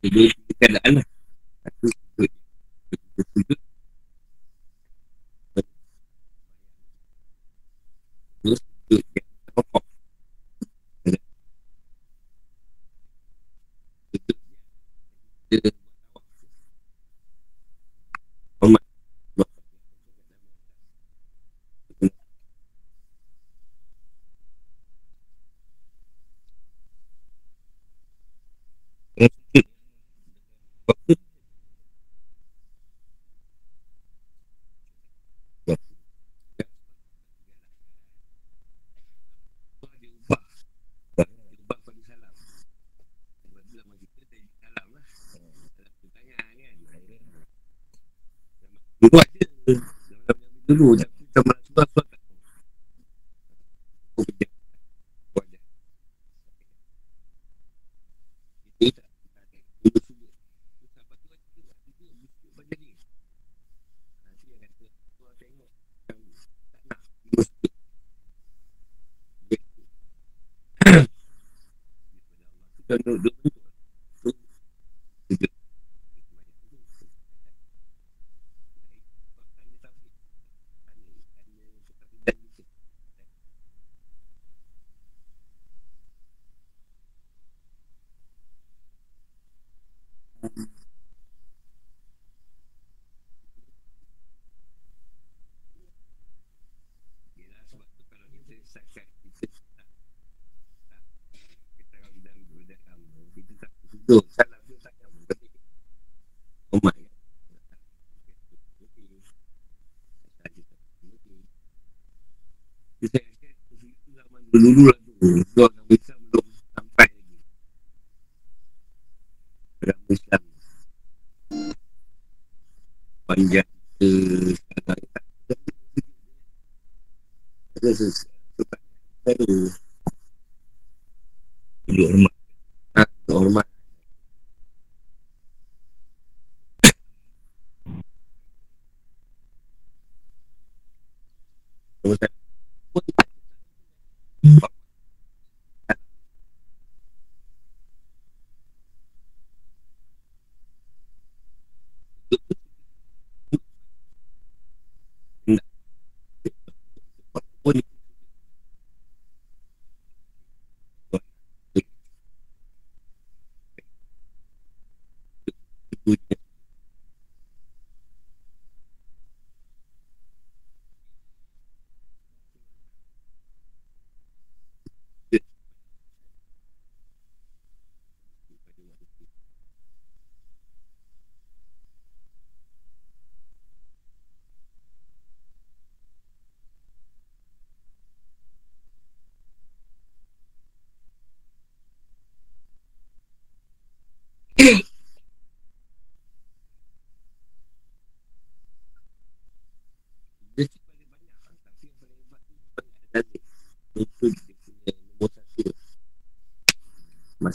Kedua keadaan lah.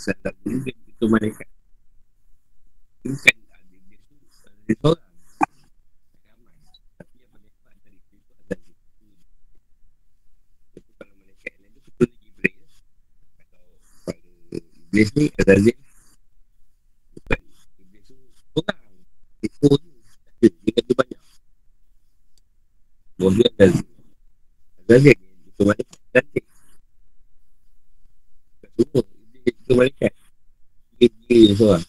SAW Dia itu malaikat Mungkin Dia tu Dia tu Tapi yang paling hebat dari itu Adalah Kalau malaikat lain tu Kita lagi Kalau Iblis ni Adalah 一个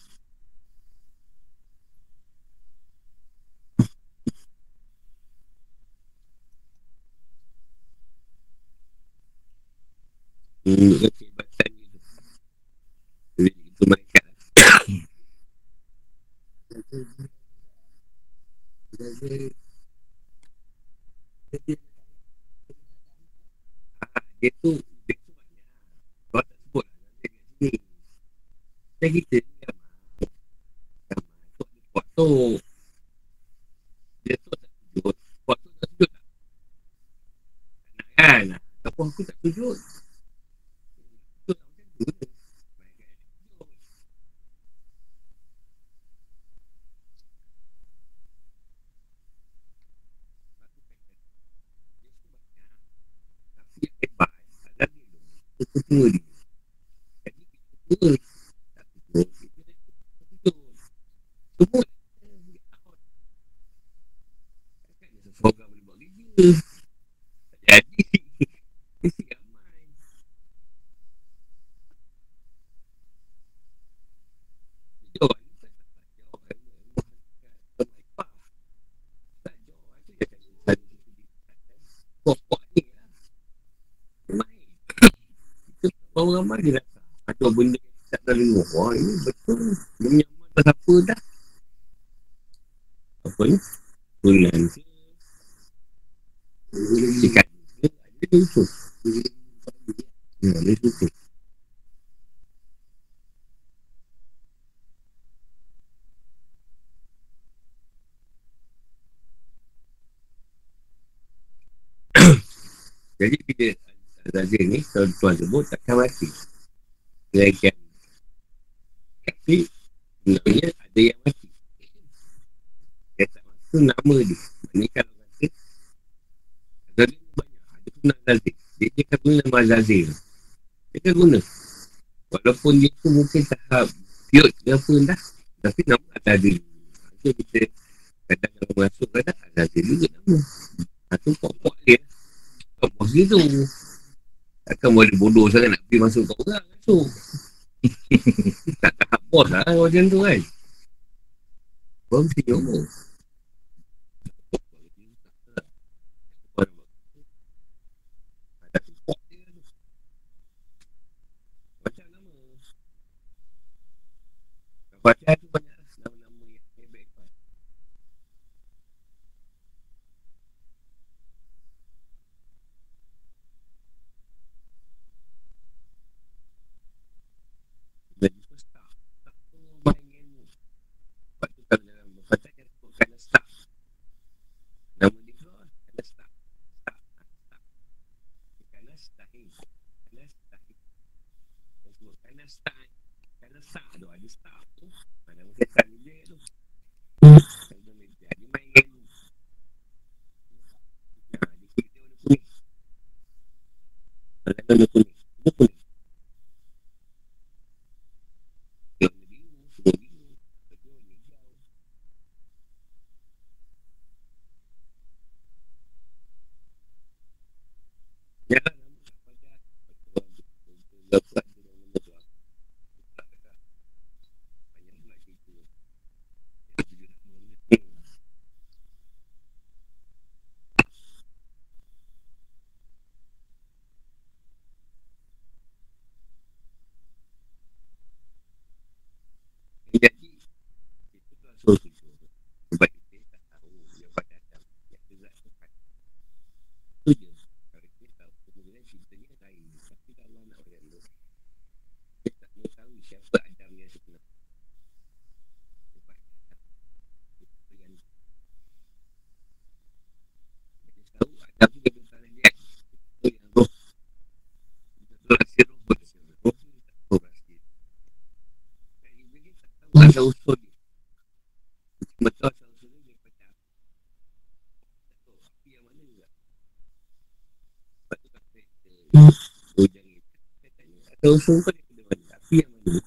benda tak tahu dengar Wah ini betul. Dia menyamakan pasal apa dah? Apa ni? Bulan ke? Sikat Dia tutup Dia tutup Jadi bila Azazir ni Kalau tuan sebut takkan mati kelahiran Tapi Sebenarnya ada yang mati. Dia tak masuk nama dia. Maksudnya kalau kata Azazir banyak Dia pun Zazir Dia dia kata guna nama Zazir Dia kan guna. Walaupun dia tu mungkin tahap Piot ke apa dah Tapi nama Zazir Itu kita Kadang kalau masuk kadang Zazir juga nama. Itu pokok dia. Pokok dia tu. Takkan boleh bodoh sangat nak pergi masuk kat orang tu. tak tahap bos lah kalau macam tu kan. Kau mesti nyomong. Baca tu Mereka boleh tulis. Dia tulis. usul. Betul. Asal usul dia pecah yang mana juga yang mana?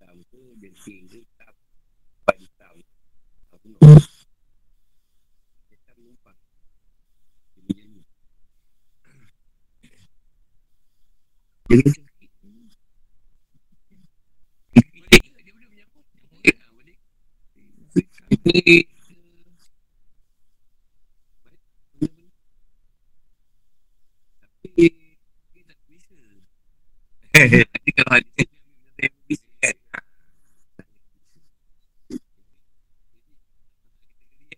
hitam ke Jengking ke hitam Pak hitam Aku nak Hitam numpang Jadi jadi Tapi Tapi Tapi Tapi Tapi Tapi Tapi Tapi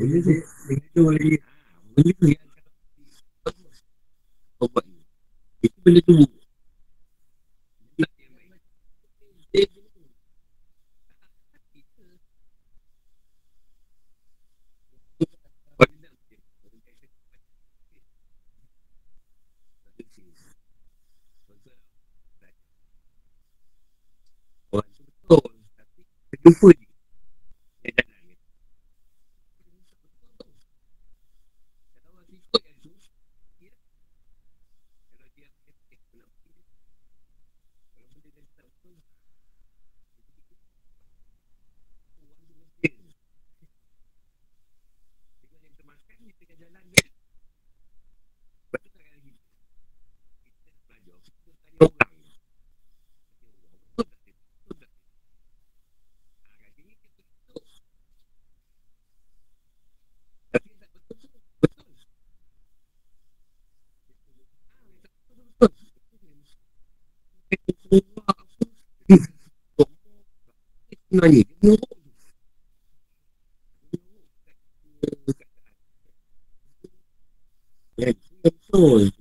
Benda tu Benda tu boleh Benda tu yang Benda tu Benda tu Betul.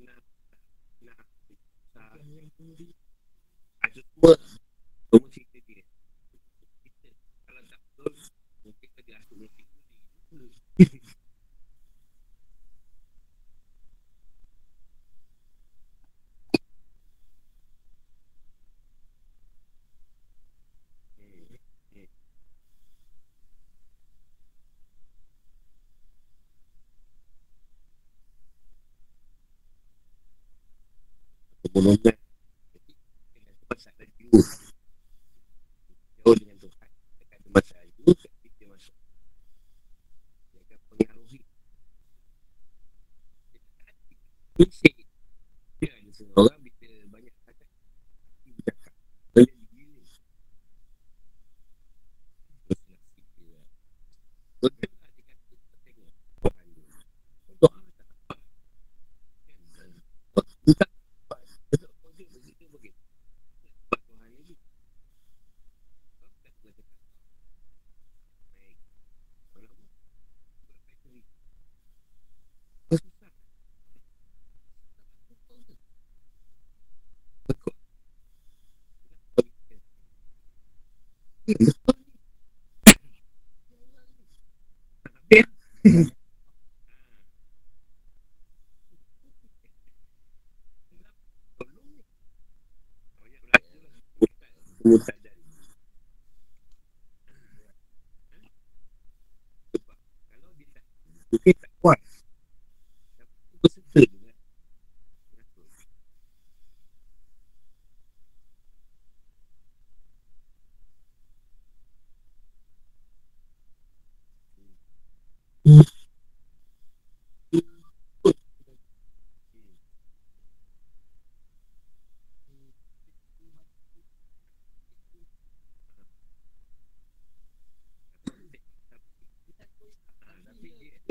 Nak Nak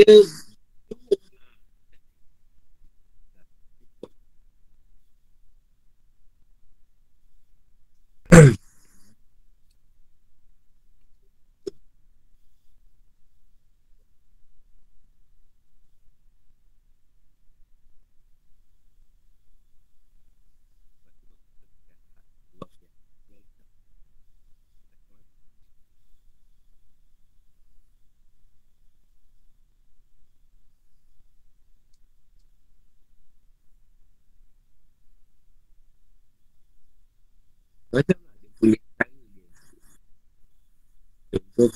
is Macam mana dia boleh tanya dia? Contoh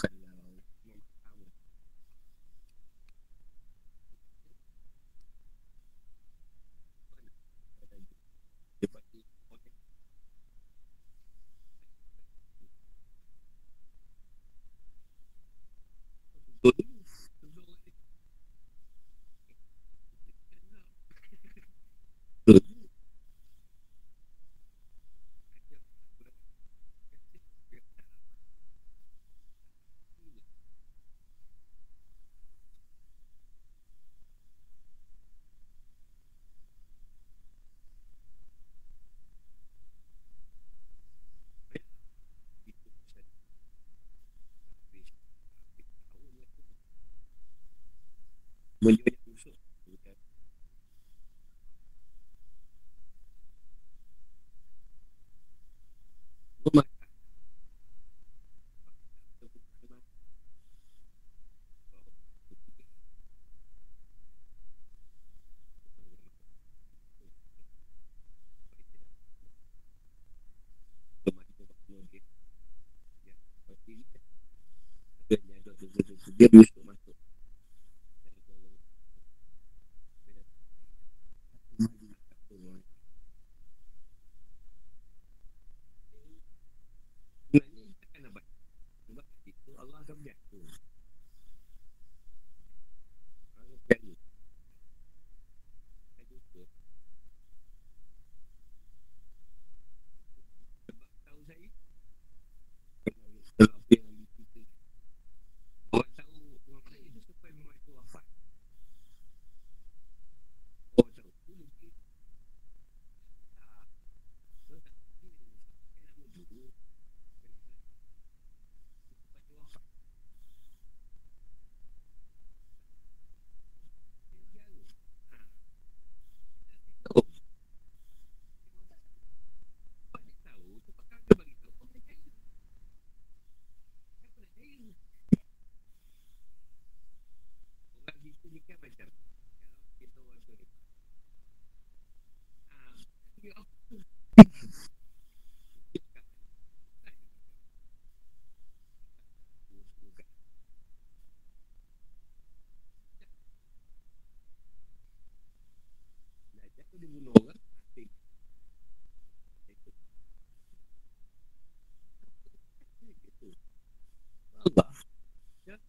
give you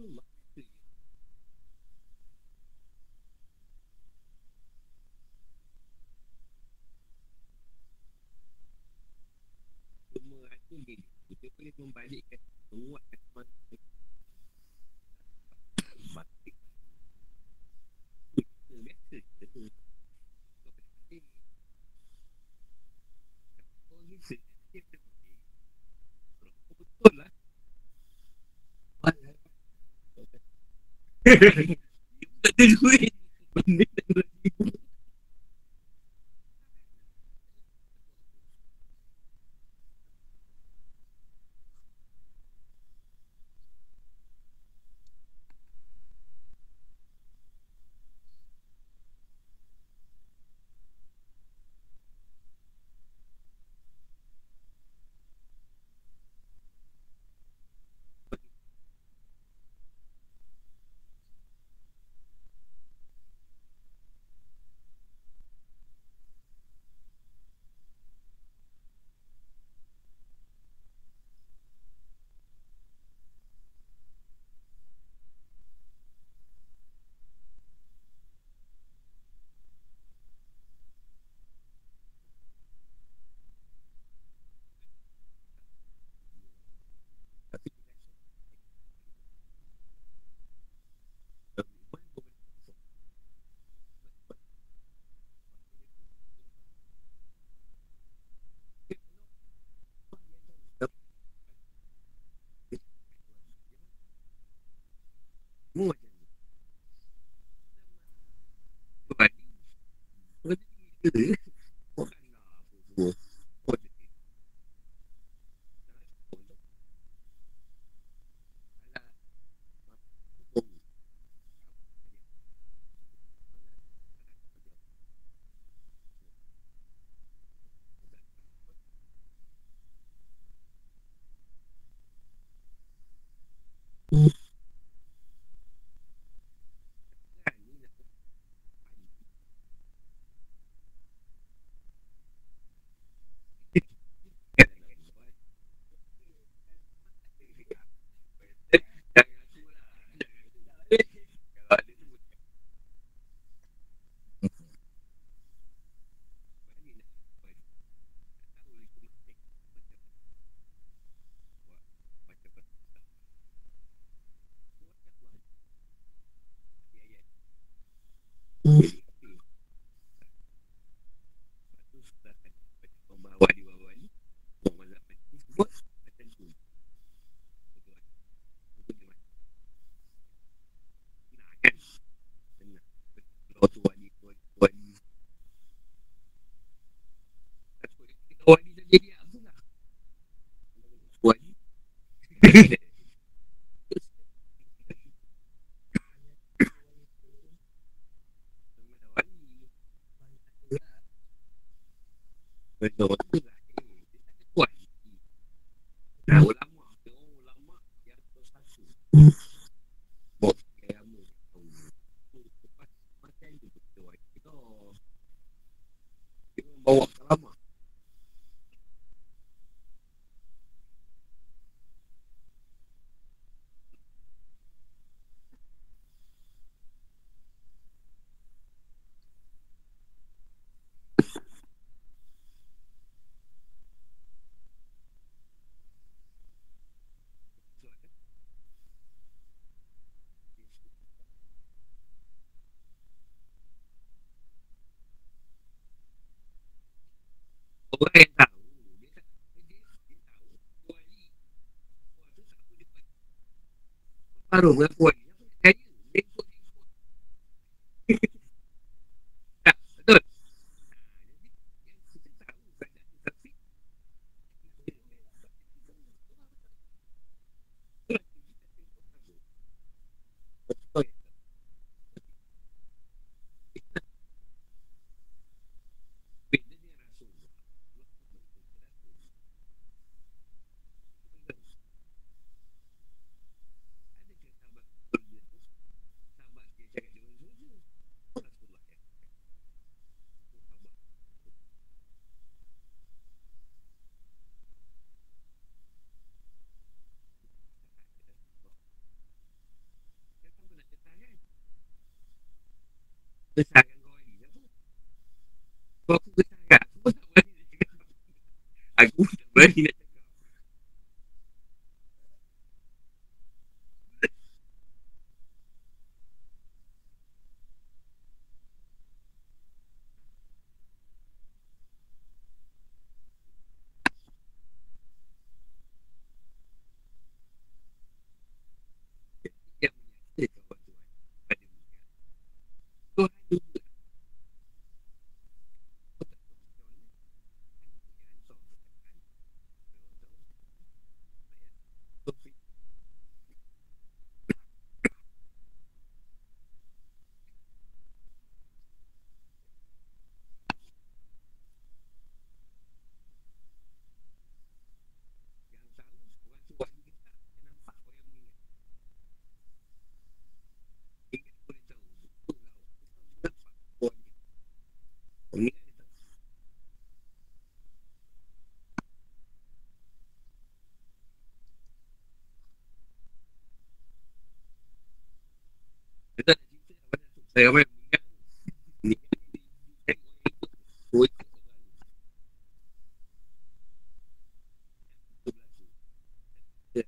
Rasulullah Cuma rasa dia Kita boleh membalikkan Menguatkan semangat Tak ada duit. orang yang tahu Baru berlaku wali Aku pun tak berani nak cakap Yang menyaksa kawan Tuhan Pada mereka Tuhan juga Kau tak tahu macam mana Yang kau katakan Kau tahu Kau Yang tahu orang tu wahyu ke tak Yang nampak orang yang mengingat Ingat boleh tahu Betul lah Kita nampak orang ni Orang ni kan dia tahu Dia tak nak cerita pasal tu Saya ramai yang mengingat Ni kan dia Cari orang yang ikut Orang ikut orang Itu berlaku Ya.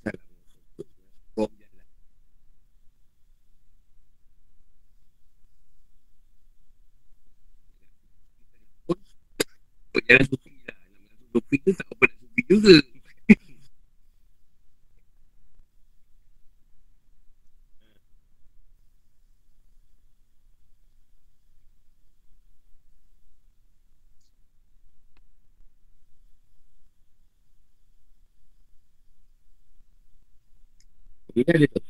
Salah Bom jalan pun Kau jalan sufi lah Nak mengaku sufi tu tak apa nak sufi juga Ini ada tu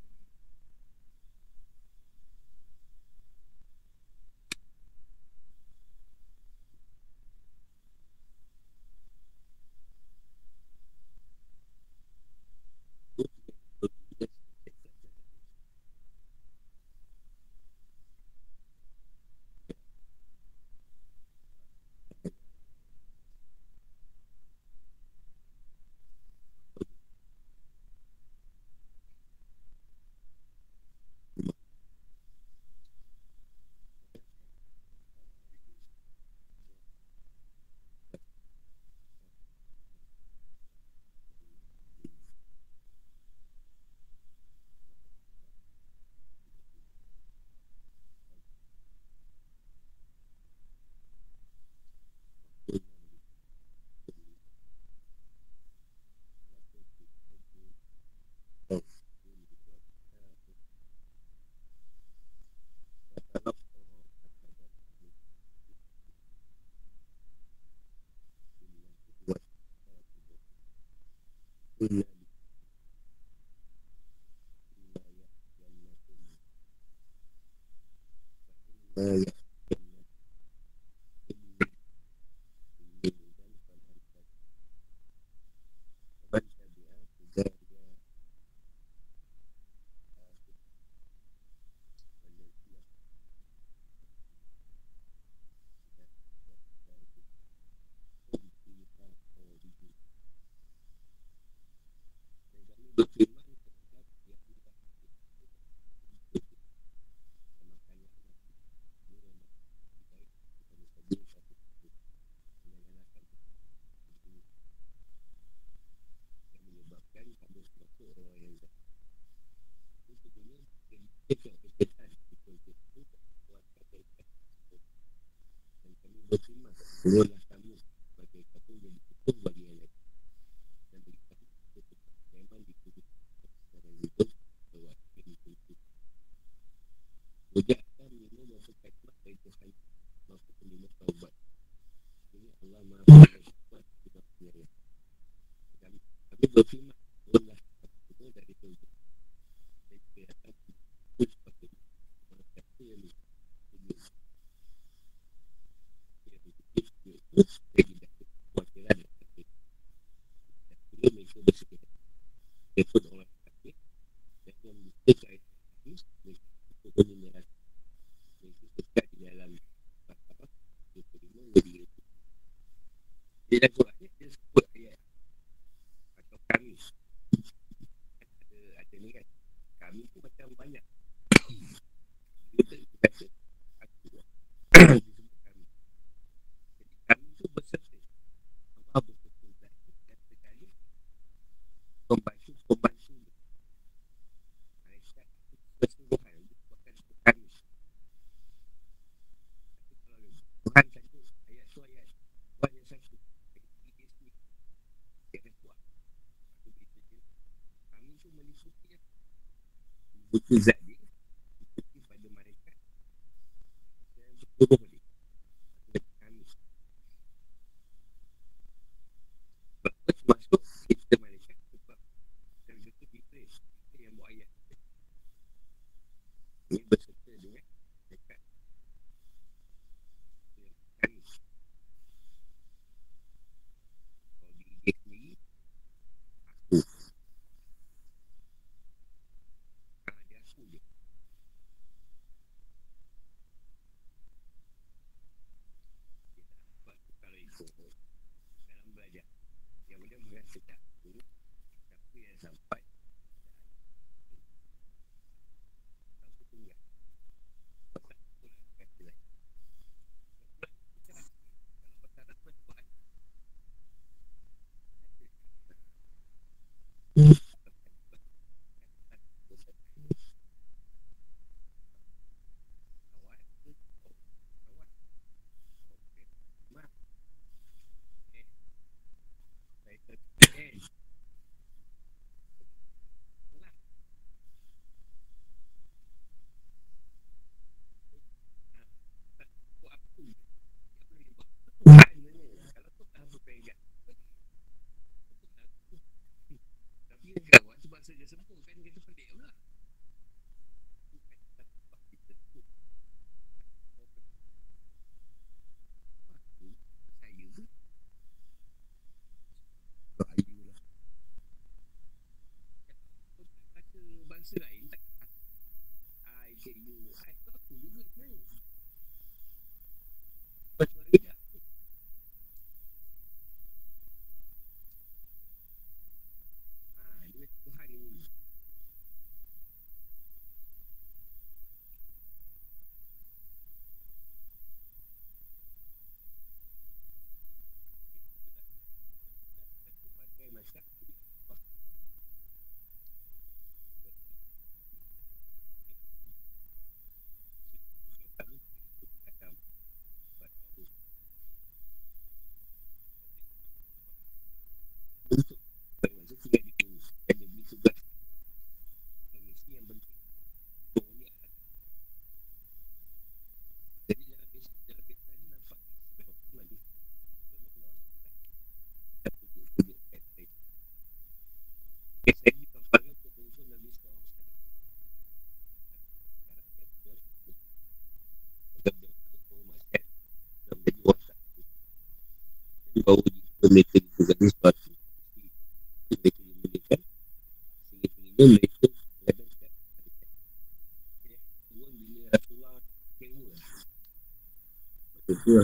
Hallelujah. dia dah buat dia sebut ayat macam kami. Ada, ada ni kan kami tu macam banyak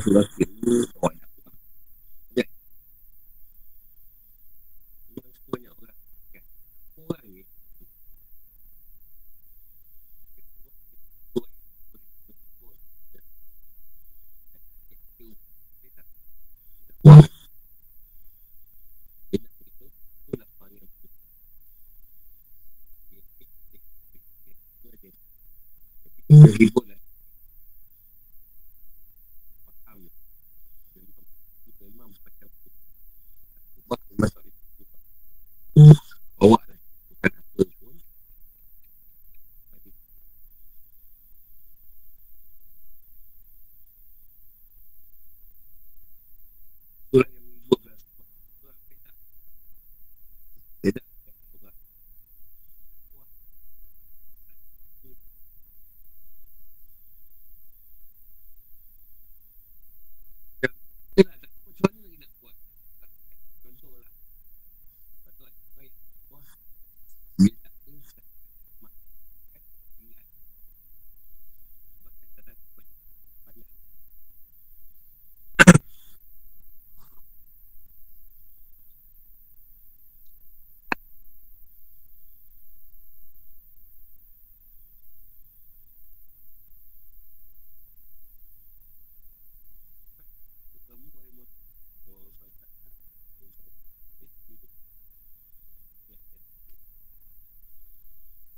That's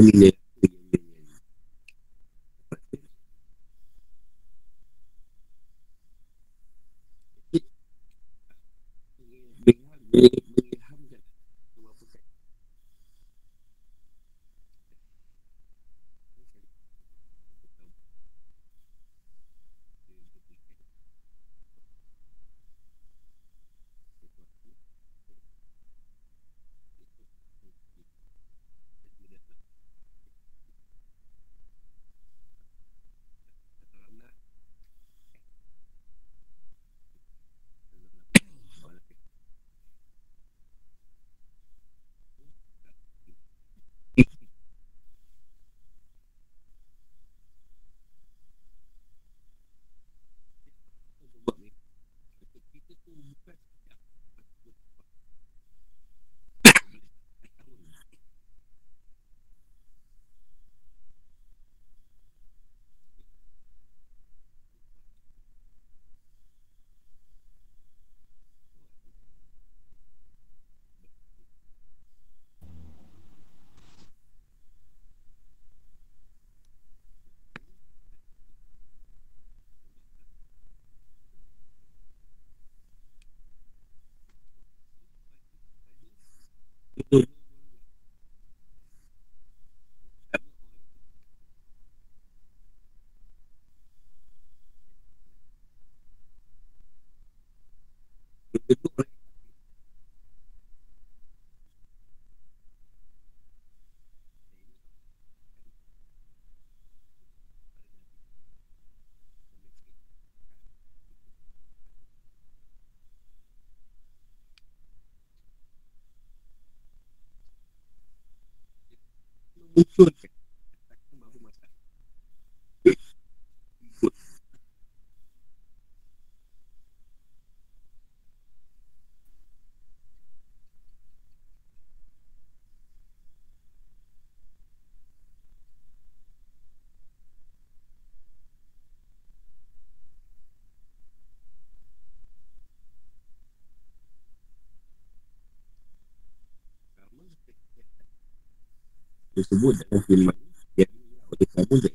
bullying Uttar tersebut dalam firman yang oleh kamu dan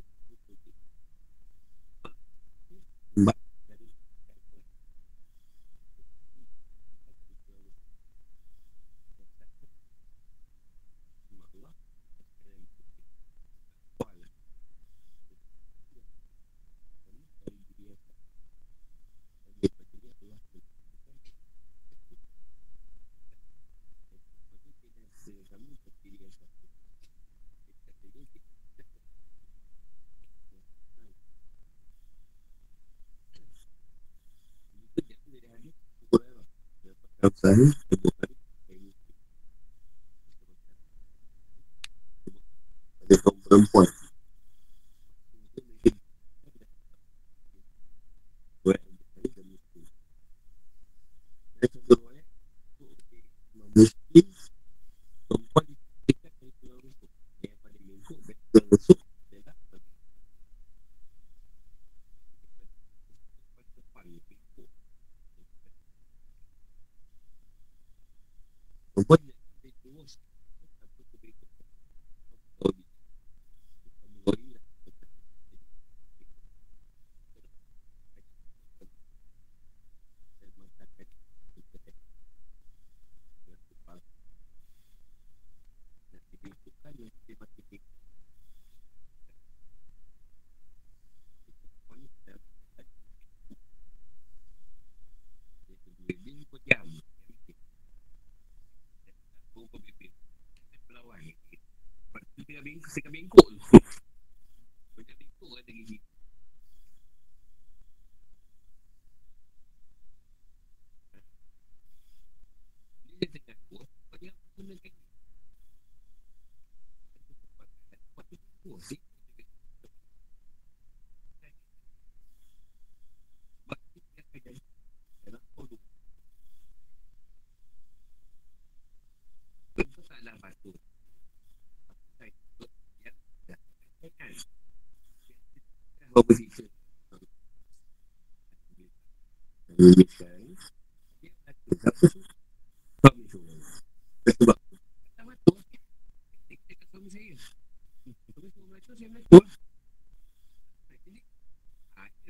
Saya beracau lah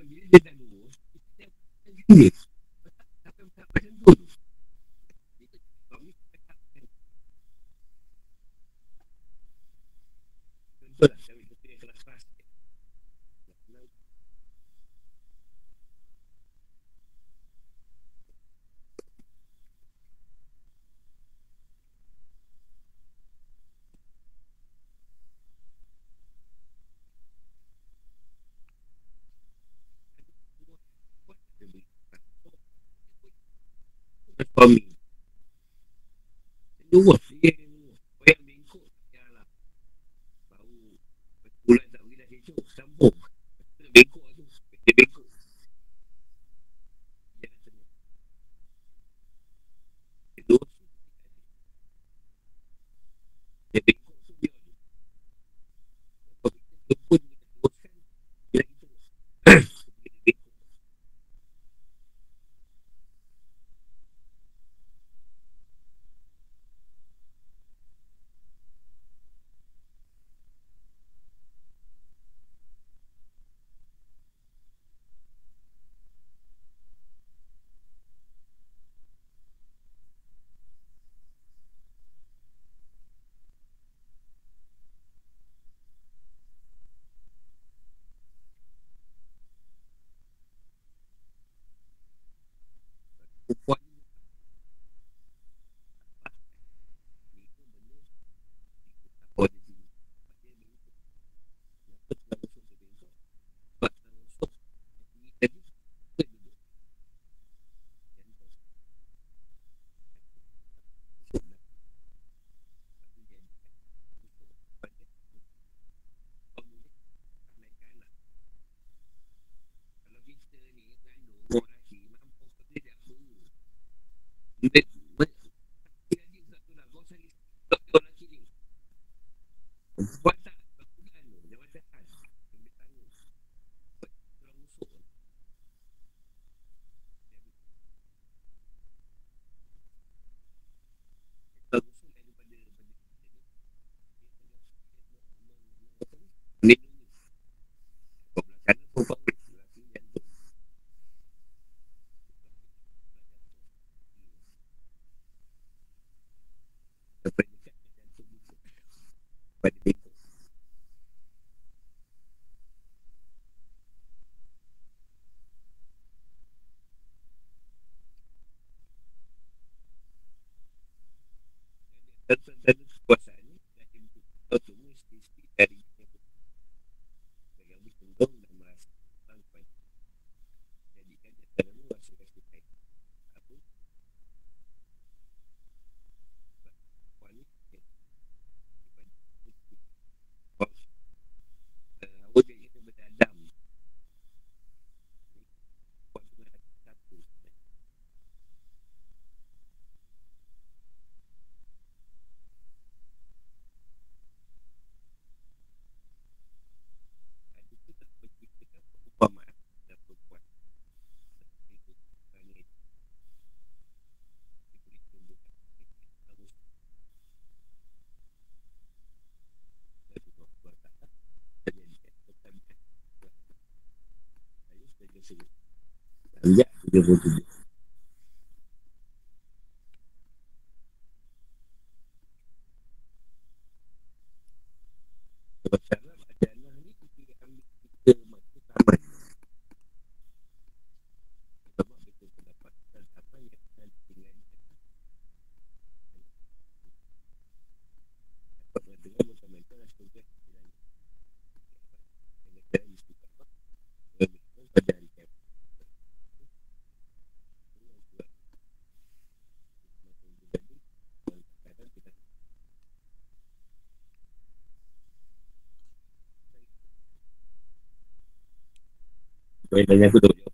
Bila dia tak lurus Kita tu je. Boleh tanya aku tu.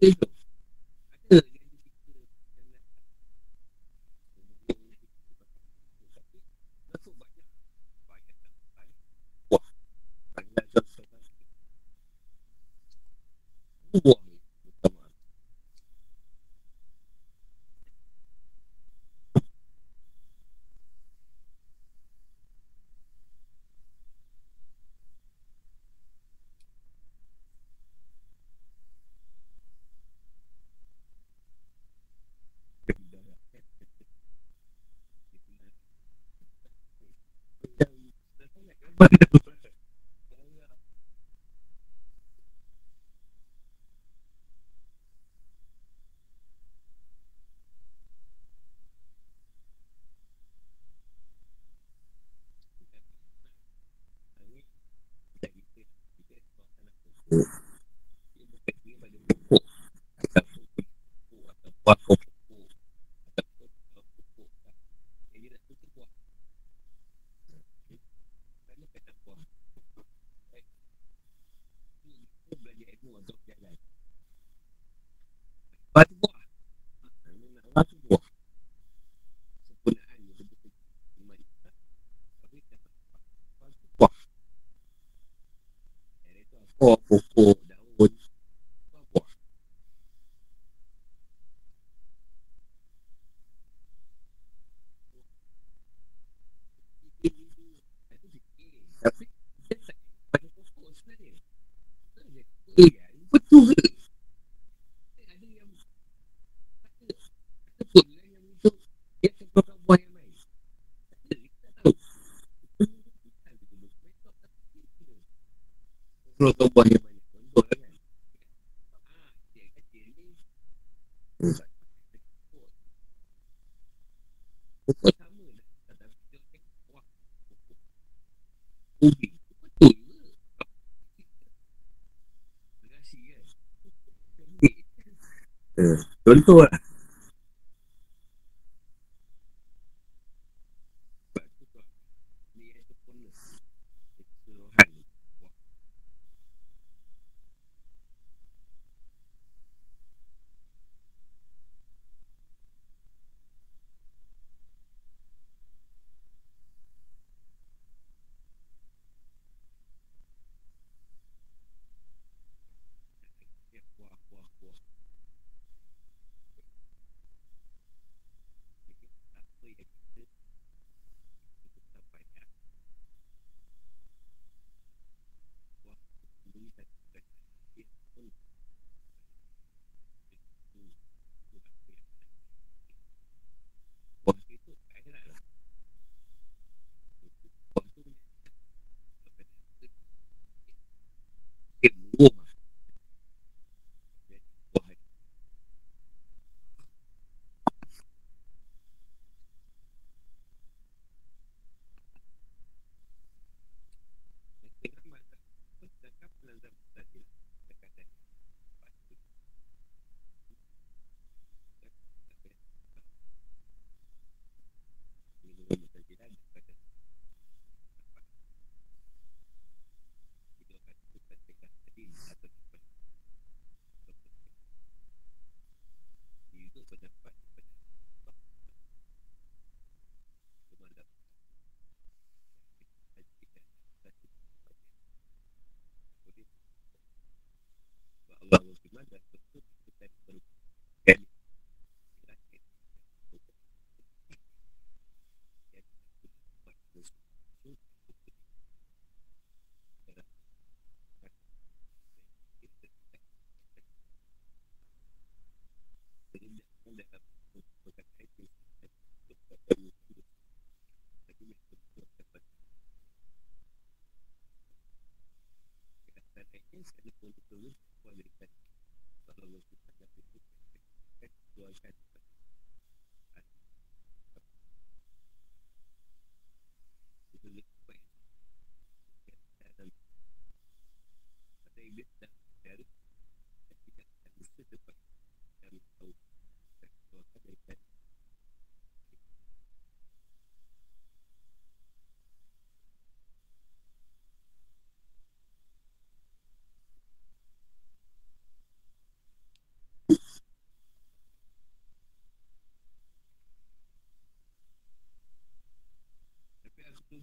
Eh, Kalau buah yang banyak. Contoh kan? Pokok sama lah Kata kita kena buah Ubi Betul kan? Hmm. Contoh kan? lah absolutely.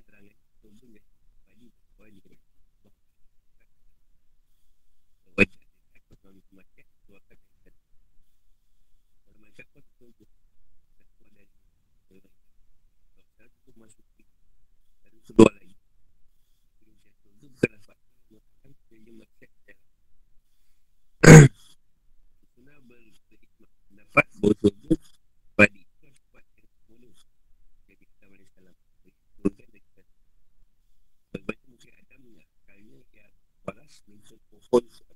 keterangan Sumber dan kembali Kuali Wajah Aku tahu ni semakin Aku akan jadikan Kalau macam aku Aku tahu je Aku Kalau macam aku Masuk Lalu sebuah lagi Aku tahu je Aku tahu je Aku tahu je Aku tahu je Aku 本来是 me.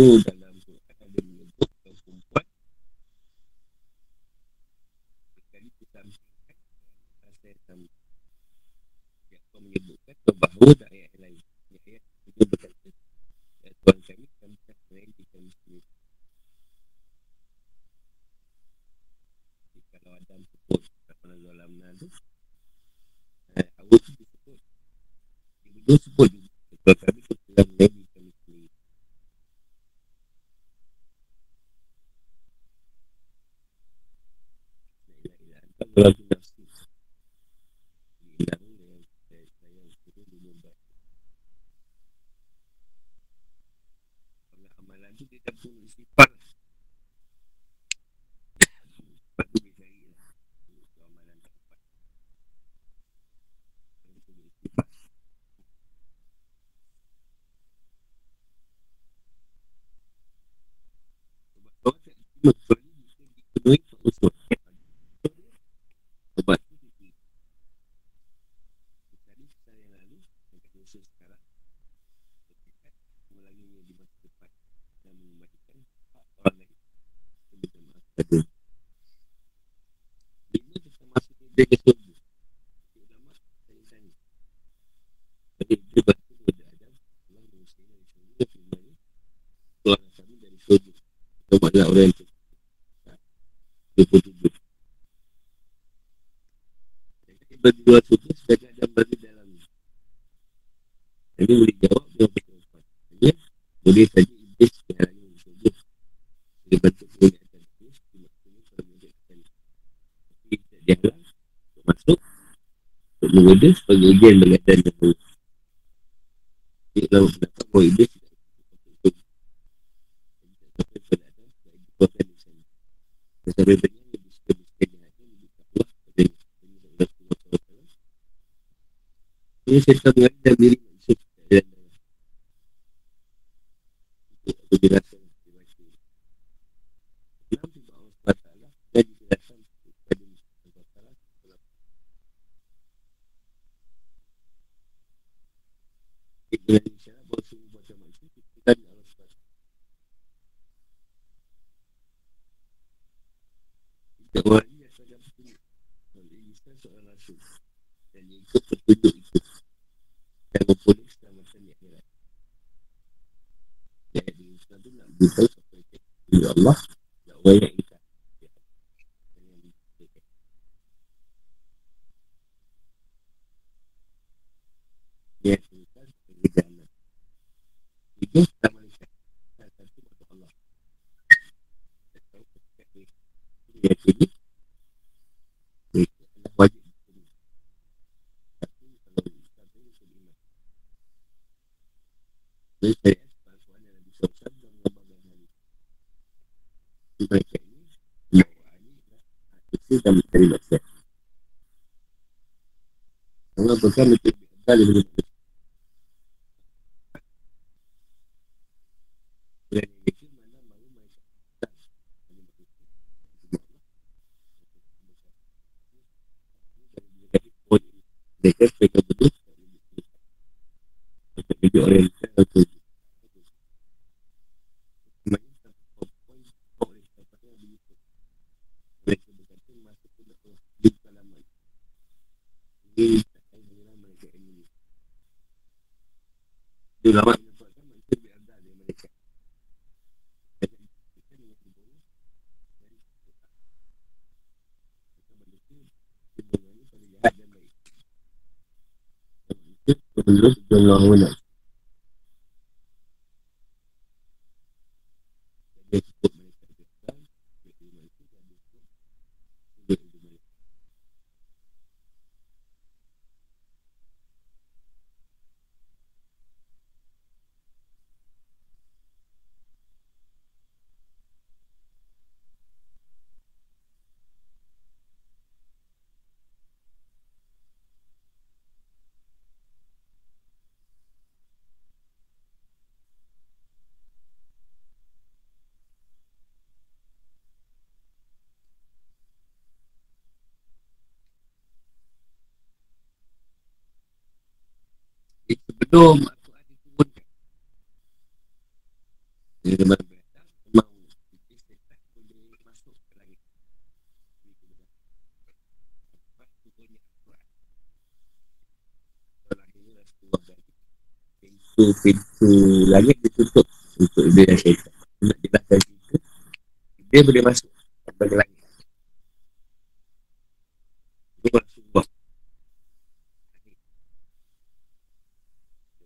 cruda Gracias. bagi luar tubuh sebagai Adam bagi dalam. Jadi boleh jawab dengan pertanyaan Jadi boleh saja Iblis sekarang ini Iblis Dia. Bantu dia akan Iblis Tapi kita dihalang Untuk masuk. Untuk menggoda sebagai ujian bagi Adam dan Allah Jadi kalau kenapa Bahawa Iblis Kita akan berada Kita Ini sesuatu yang dan diri manusia kita dalam dalam. Itu jelasan di masyarakat. Dalam sebab Allah SWT, bahawa semua macam manusia, kita di Allah SWT. Yang penting. Kalau ini, seorang rasul. Dan ikut petunjuk dan berpulis dalam masa ni akhirat jadi Ustaz tu nak beritahu apa yang kata Ya Allah Ya Allah yang kita Ya kita Ya Allah dari saya Soalan Nabi SAW dan mengembangkan hari Di mereka ini Itu dan mencari maksiat Allah berkata Mereka lebih kembali Mereka lebih kembali Deixa eu sebelum Allah nak. Dia cukup mereka berkata, dia manusia dan dia cukup. Dia cukup mereka. Jadi sebelum Al-Quran diturunkan Dia memang berkata Memang Iblis setan boleh masuk ke langit Lepas turunnya Al-Quran Kalau lahirnya Rasulullah tadi Pintu pintu langit ditutup Untuk Iblis dan syaitan jelaskan kita Dia boleh masuk. Sampai ke langit Itu Rasulullah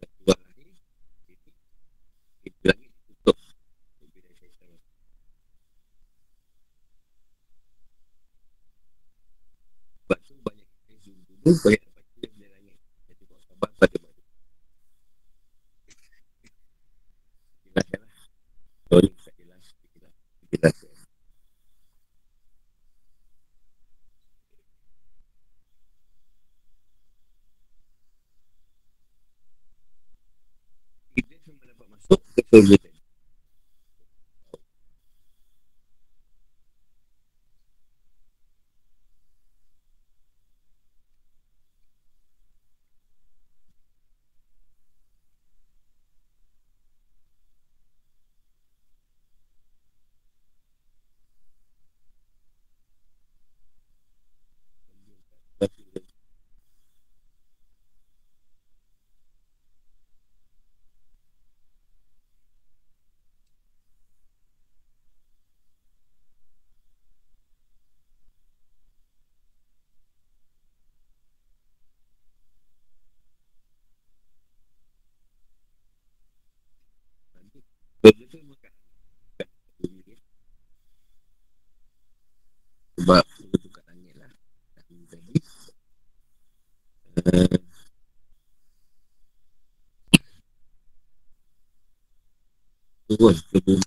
Rasulullah lahir Itu Pintu langit ditutup Untuk Iblis dan syaitan Sebab tu banyak kita zoom dulu Banyak baca dia langit Dan tengok khabar pada baru Jelaskan lah Kalau ni tak jelas Jelas Jelaskan Iblis memang dapat ke surga tadi Surga tu bukan bukan bumi dia. Sebab surga tu kat langit lah Dah tadi uh, Bumi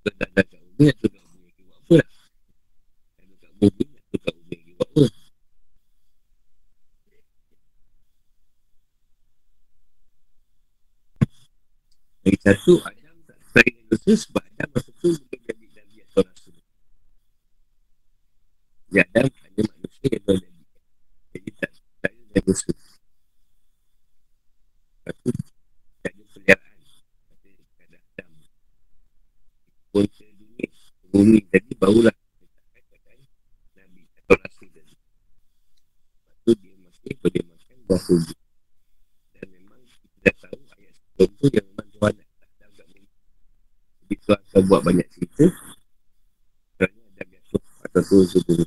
Kalau dah dah kat Nak turun kat bumi lagi buat apa lah Kalau kat bumi Nak turun kat bumi lagi buat apa? Lagi satu Adam tak selesai dengan dosa Sebab Adam masa tu Belum jadi Nabi atau Rasul Ya Adam hanya manusia yang belum jadi Jadi tak selesai dengan dosa Lepas tu Tak ada peliharaan Kata kata Adam Pun ke dunia ke Bumi tadi barulah Letakkan keadaan Nabi atau Rasul tadi Lepas tu dia masih boleh makan buah kurdi Dan memang kita dah tahu ayat sebelum tu Yang memang Tuhan nak tak agak bumi Akan buat banyak cerita. Kerana Adam jatuh atau ke bumi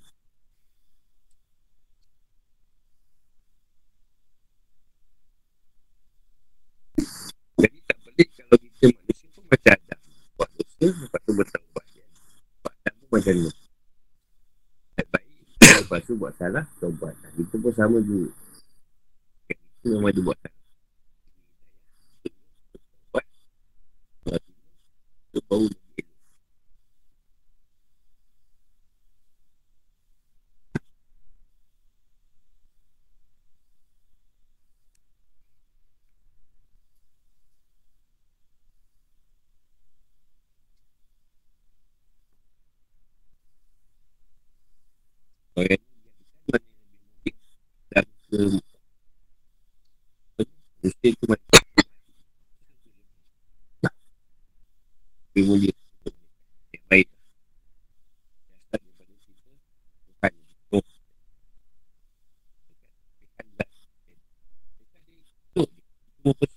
Jadi tak pelik kalau kita manusia pun macam Adam Buat dosa, lepas tu bertaubat. Dia Buat Adam pun macam ni. Buat baik, lepas tu buat salah, taubat. Nah, Kita pun sama juga. Kita memang ada buat lebih mulia. Yang baik. Dasar daripada kita bukan jatuh bukan jatuh bukan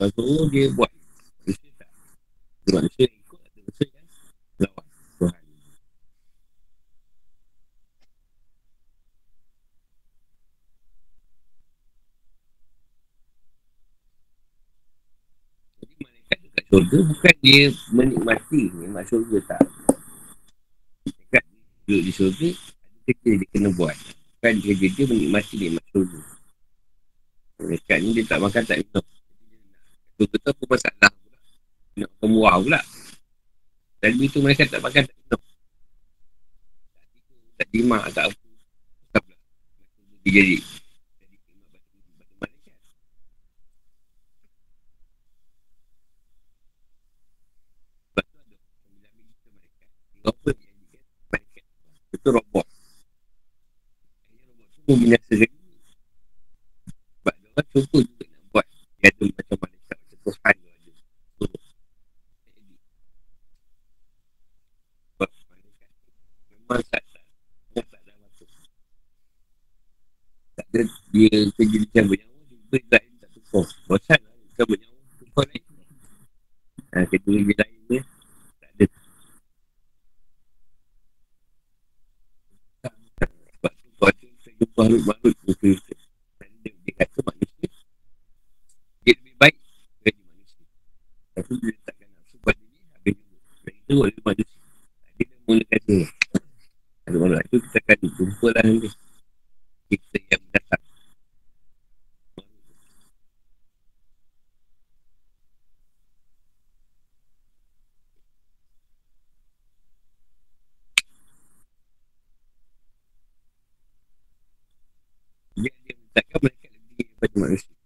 jatuh dekat syurga bukan dia menikmati nikmat syurga tak. Malaikat duduk di syurga ada kerja dia kena buat. Bukan kerja dia menikmati nikmat syurga. Malaikat ni dia tak makan tak minum. Tu apa masalah pula. Nak makan murah pula. Tadi tu mereka tak makan tak minum. Tak timak tak apa. Tak pula. Dia. Jadi timak batu, batu malaikat. Sebab tu ada sembilan juta malaikat. Robot yang dia malaikat. Itu robot. Robot pun binasa Sebab dia orang cuba juga nak buat. Dia ada macam malaikat macam Tuhan tu ada. Tu memang tak tak tak ada. Tak dia kerja macam bernyawa dia beri tak tukar. Bosan lah dia bernyawa tukar lain. Ha, kerja lain dia tak ada. Sebab tu kau jumpa makhluk-makhluk tu dan dia, dia kata manusia dia lebih baik dari manusia. Tapi dia letakkan nafsu pada dia habis juga. Dan itu manusia. Dia dah dia. Malam itu kita akan jumpa lah nanti. Kita yang datang. Dia dia letakkan mereka lebih daripada manusia.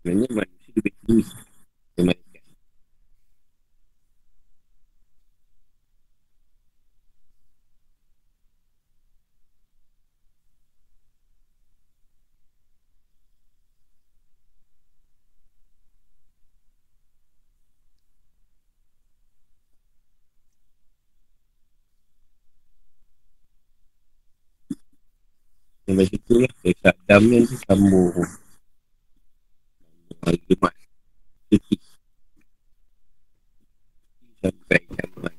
Sebenarnya manusia lebih tinggi daripada malaikat. Sampai situ lah Kisah Adam ni nanti sambung Hari Jumat Cuti Sampai kiamat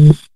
Oh,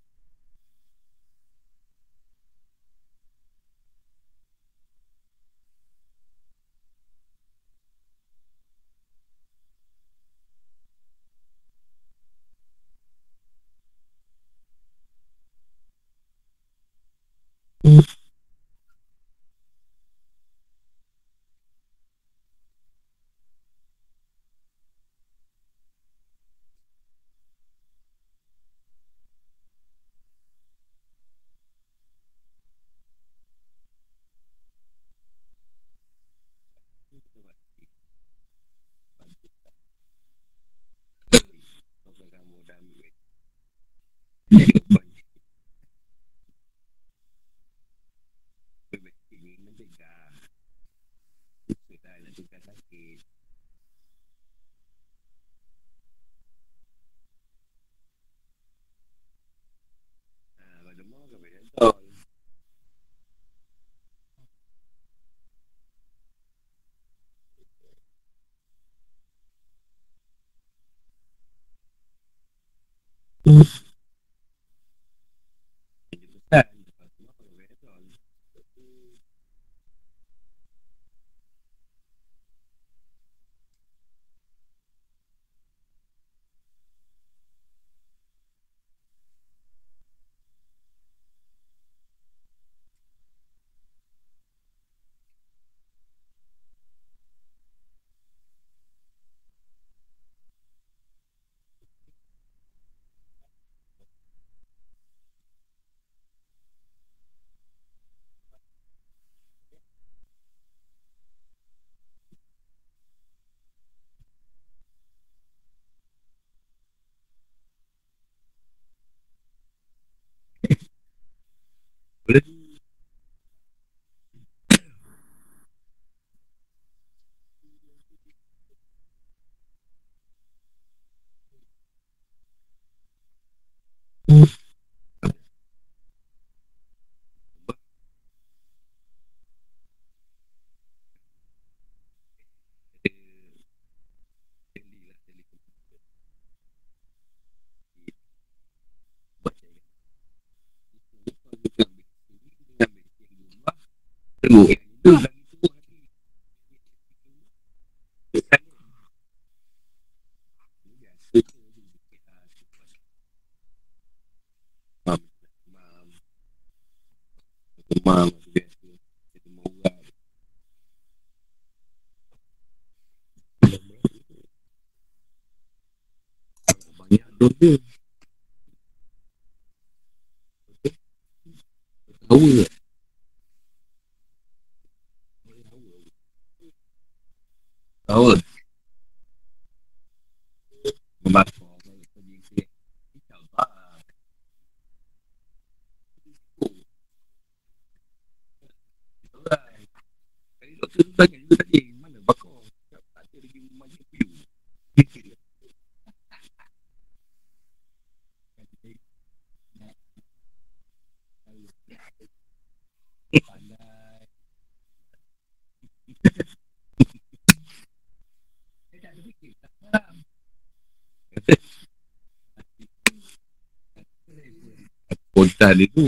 Boleh Banyak dosa Tahu tak Tahu Membakar Kali doktor tu tanya juga tadi Mana bakar Tak ada lagi rumah je Piu Kontan dia tu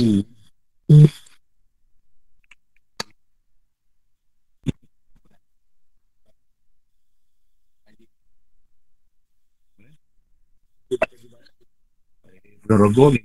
itu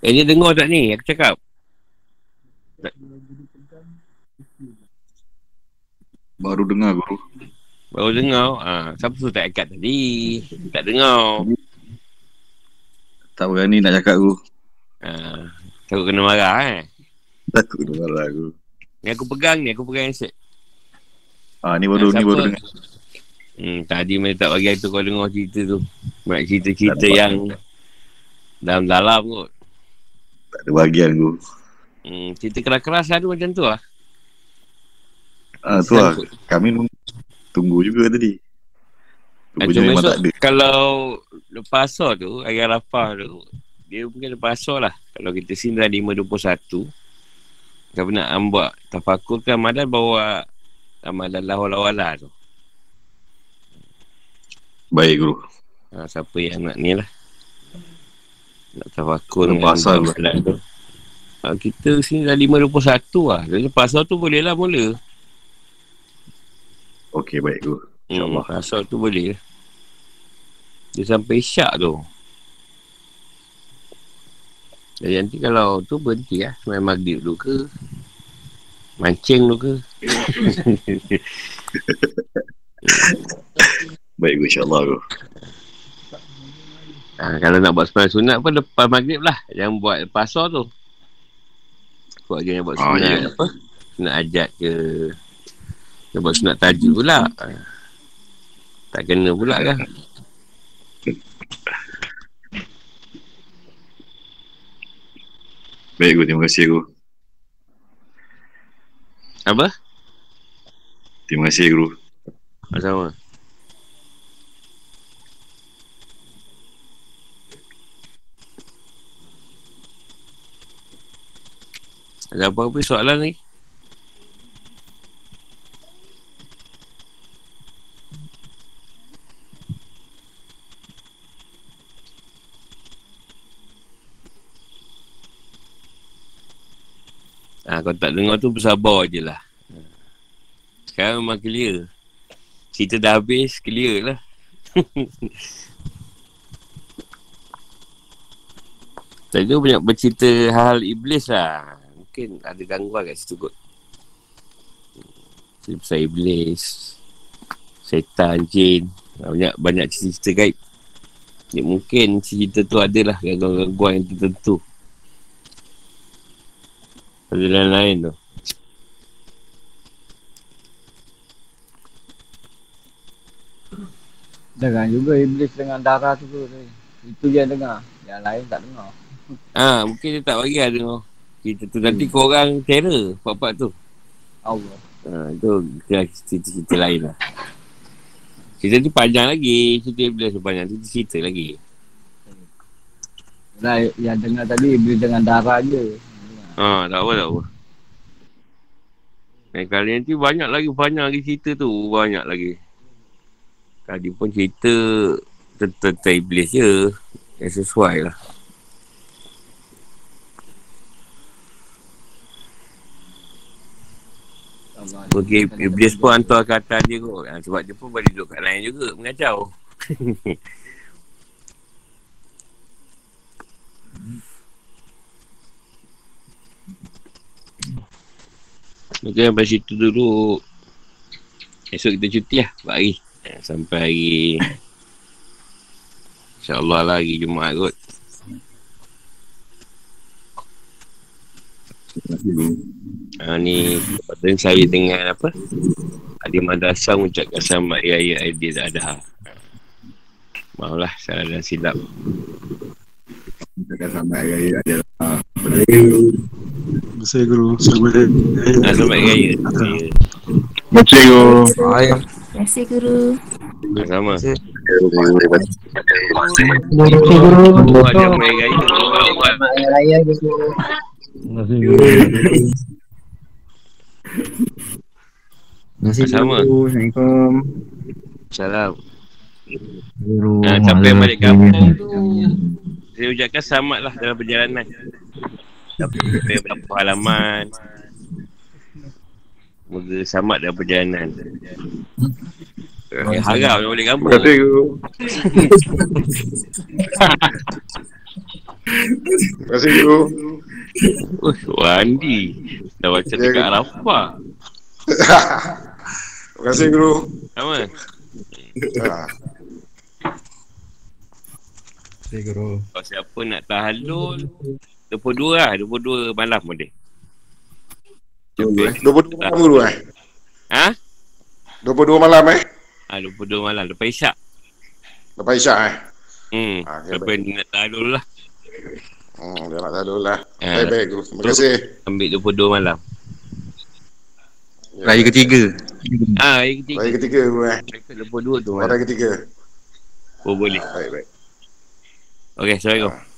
Eh, dia dengar tak ni? Aku cakap. Baru dengar guru. Baru dengar. Ha, siapa tu tak ikat tadi? Tak dengar. Tak berani nak cakap guru. Ha, takut kena marah eh. Takut kena marah guru. Ni aku pegang ni. Aku pegang handset. Ah ni baru Ha, ni baru dengar. Hmm, tadi mana tak bagi tu kau dengar cerita tu. Banyak cerita-cerita Tak yang dalam-dalam kot. Tak ada bahagian guru. Hmm, cerita keras-keras ada macam tu lah. Ah tu lah. Kami tunggu juga tadi. Tunggu je memang tak ada. kalau lepas asar tu, hari Arafah tu, dia mungkin lepas asar lah. Kalau kita sini dah 5.21, kalau nak buat tafakur kan Ramadan bawa Ramadan lawal-lawala tu. Baik guru. Ha, siapa yang nak ni lah. Nak tafakur. Ramadan tu. Ha, kita sini dah 5.21 lah. Jadi asar tu boleh lah mula. Okey baik guru. Hmm, InsyaAllah. lepas asar tu boleh. Dia sampai syak tu. Jadi nanti kalau tu berhenti lah. Semain maghrib dulu ke. Mancing dulu ke. Baik insyaAllah guru. Ha, kalau nak buat sembahyang sunat pun lepas maghrib lah. Jangan buat lepas asar tu. Buat jangan buat Ah, sunat ya. apa. Sunat ajat ke. Dia buat sunat tajuk pula. Ha. Tak kena pula kan. Baik guru. Terima kasih guru. Apa? Terima kasih guru. Sama. Ada apa-apa soalan ni? Ha, kalau tak dengar tu bersabar je lah. Sekarang memang clear. Cerita dah habis, clear lah. Tadi tu banyak bercerita hal iblis lah. Mungkin ada gangguan kat situ kot. Cerita pasal iblis. Setan, jin. Banyak banyak cerita-cerita gaib. Ya, mungkin cerita tu adalah gangguan-gangguan yang tertentu. Ada lain-lain tu. Dengar juga iblis dengan darah tu tu. Itu yang dengar. Yang lain tak dengar. Ah, mungkin dia tak bagi lah dengar. Cerita tu nanti korang terror part-part tu. Allah. Ha, itu cerita-cerita lain lah. Cerita tu panjang lagi. Cerita iblis tu panjang. Cerita cerita lagi. Nah, yang dengar tadi iblis dengan darah je. Ha, tak apa, tak apa. Dan kali nanti banyak lagi, banyak lagi cerita tu. Banyak lagi. Tadi pun cerita tentang iblis je. Yang sesuai lah. Mungkin iblis pun hantar ke atas dia kot. Ha, sebab dia pun boleh duduk kat lain juga. Mengacau. Mungkin sampai situ dulu. Esok kita cuti lah. Empat hari. Eh, Sampai hari... InsyaAllah lah hari Jumaat kot. Terima kasih guru. Ha, ni Lepas saya dengan apa? Adik Madrasah mengucapkan selamat Hari Raya Aidil Adha. Maaflah salah dan silap. Kita sampai hari raya adalah Terima kasih guru. Selamat Selamat Raya. Ya. Terima kasih guru. Terima kasih guru. Sama Terima Oh, ada Hari Raya. Raya gitu. Terima Sama. Assalamualaikum. Salam Guru. ha, Sampai balik kampung tu Saya ucapkan selamat lah dalam perjalanan Sampai berapa halaman Moga selamat dalam perjalanan Eh, Harap nak balik kampung Terima kasih guru. Terima kasih guru. Wandi Dah baca dekat Arafah Terima kasih guru. Sama. Ha. Saya guru. Kalau siapa nak tahalul 22 lah 22 malam boleh Guru, eh. 22 malam guru eh. Ha? 22 malam eh. Ha, 22 malam lepas isyak Lepas isyak eh. Hmm Ha, okay, Lepas nak tahalul lah Hmm, dia nak tahu lah. Ha, Baik, baik guru. Terima kasih. Ambil 22 malam Ya. Raya ketiga. Ha hari ketiga Raya ketiga guru eh. Dekat 22 tu malam Raya ketiga. Oh boleh Baik, baik. Okay Assalamualaikum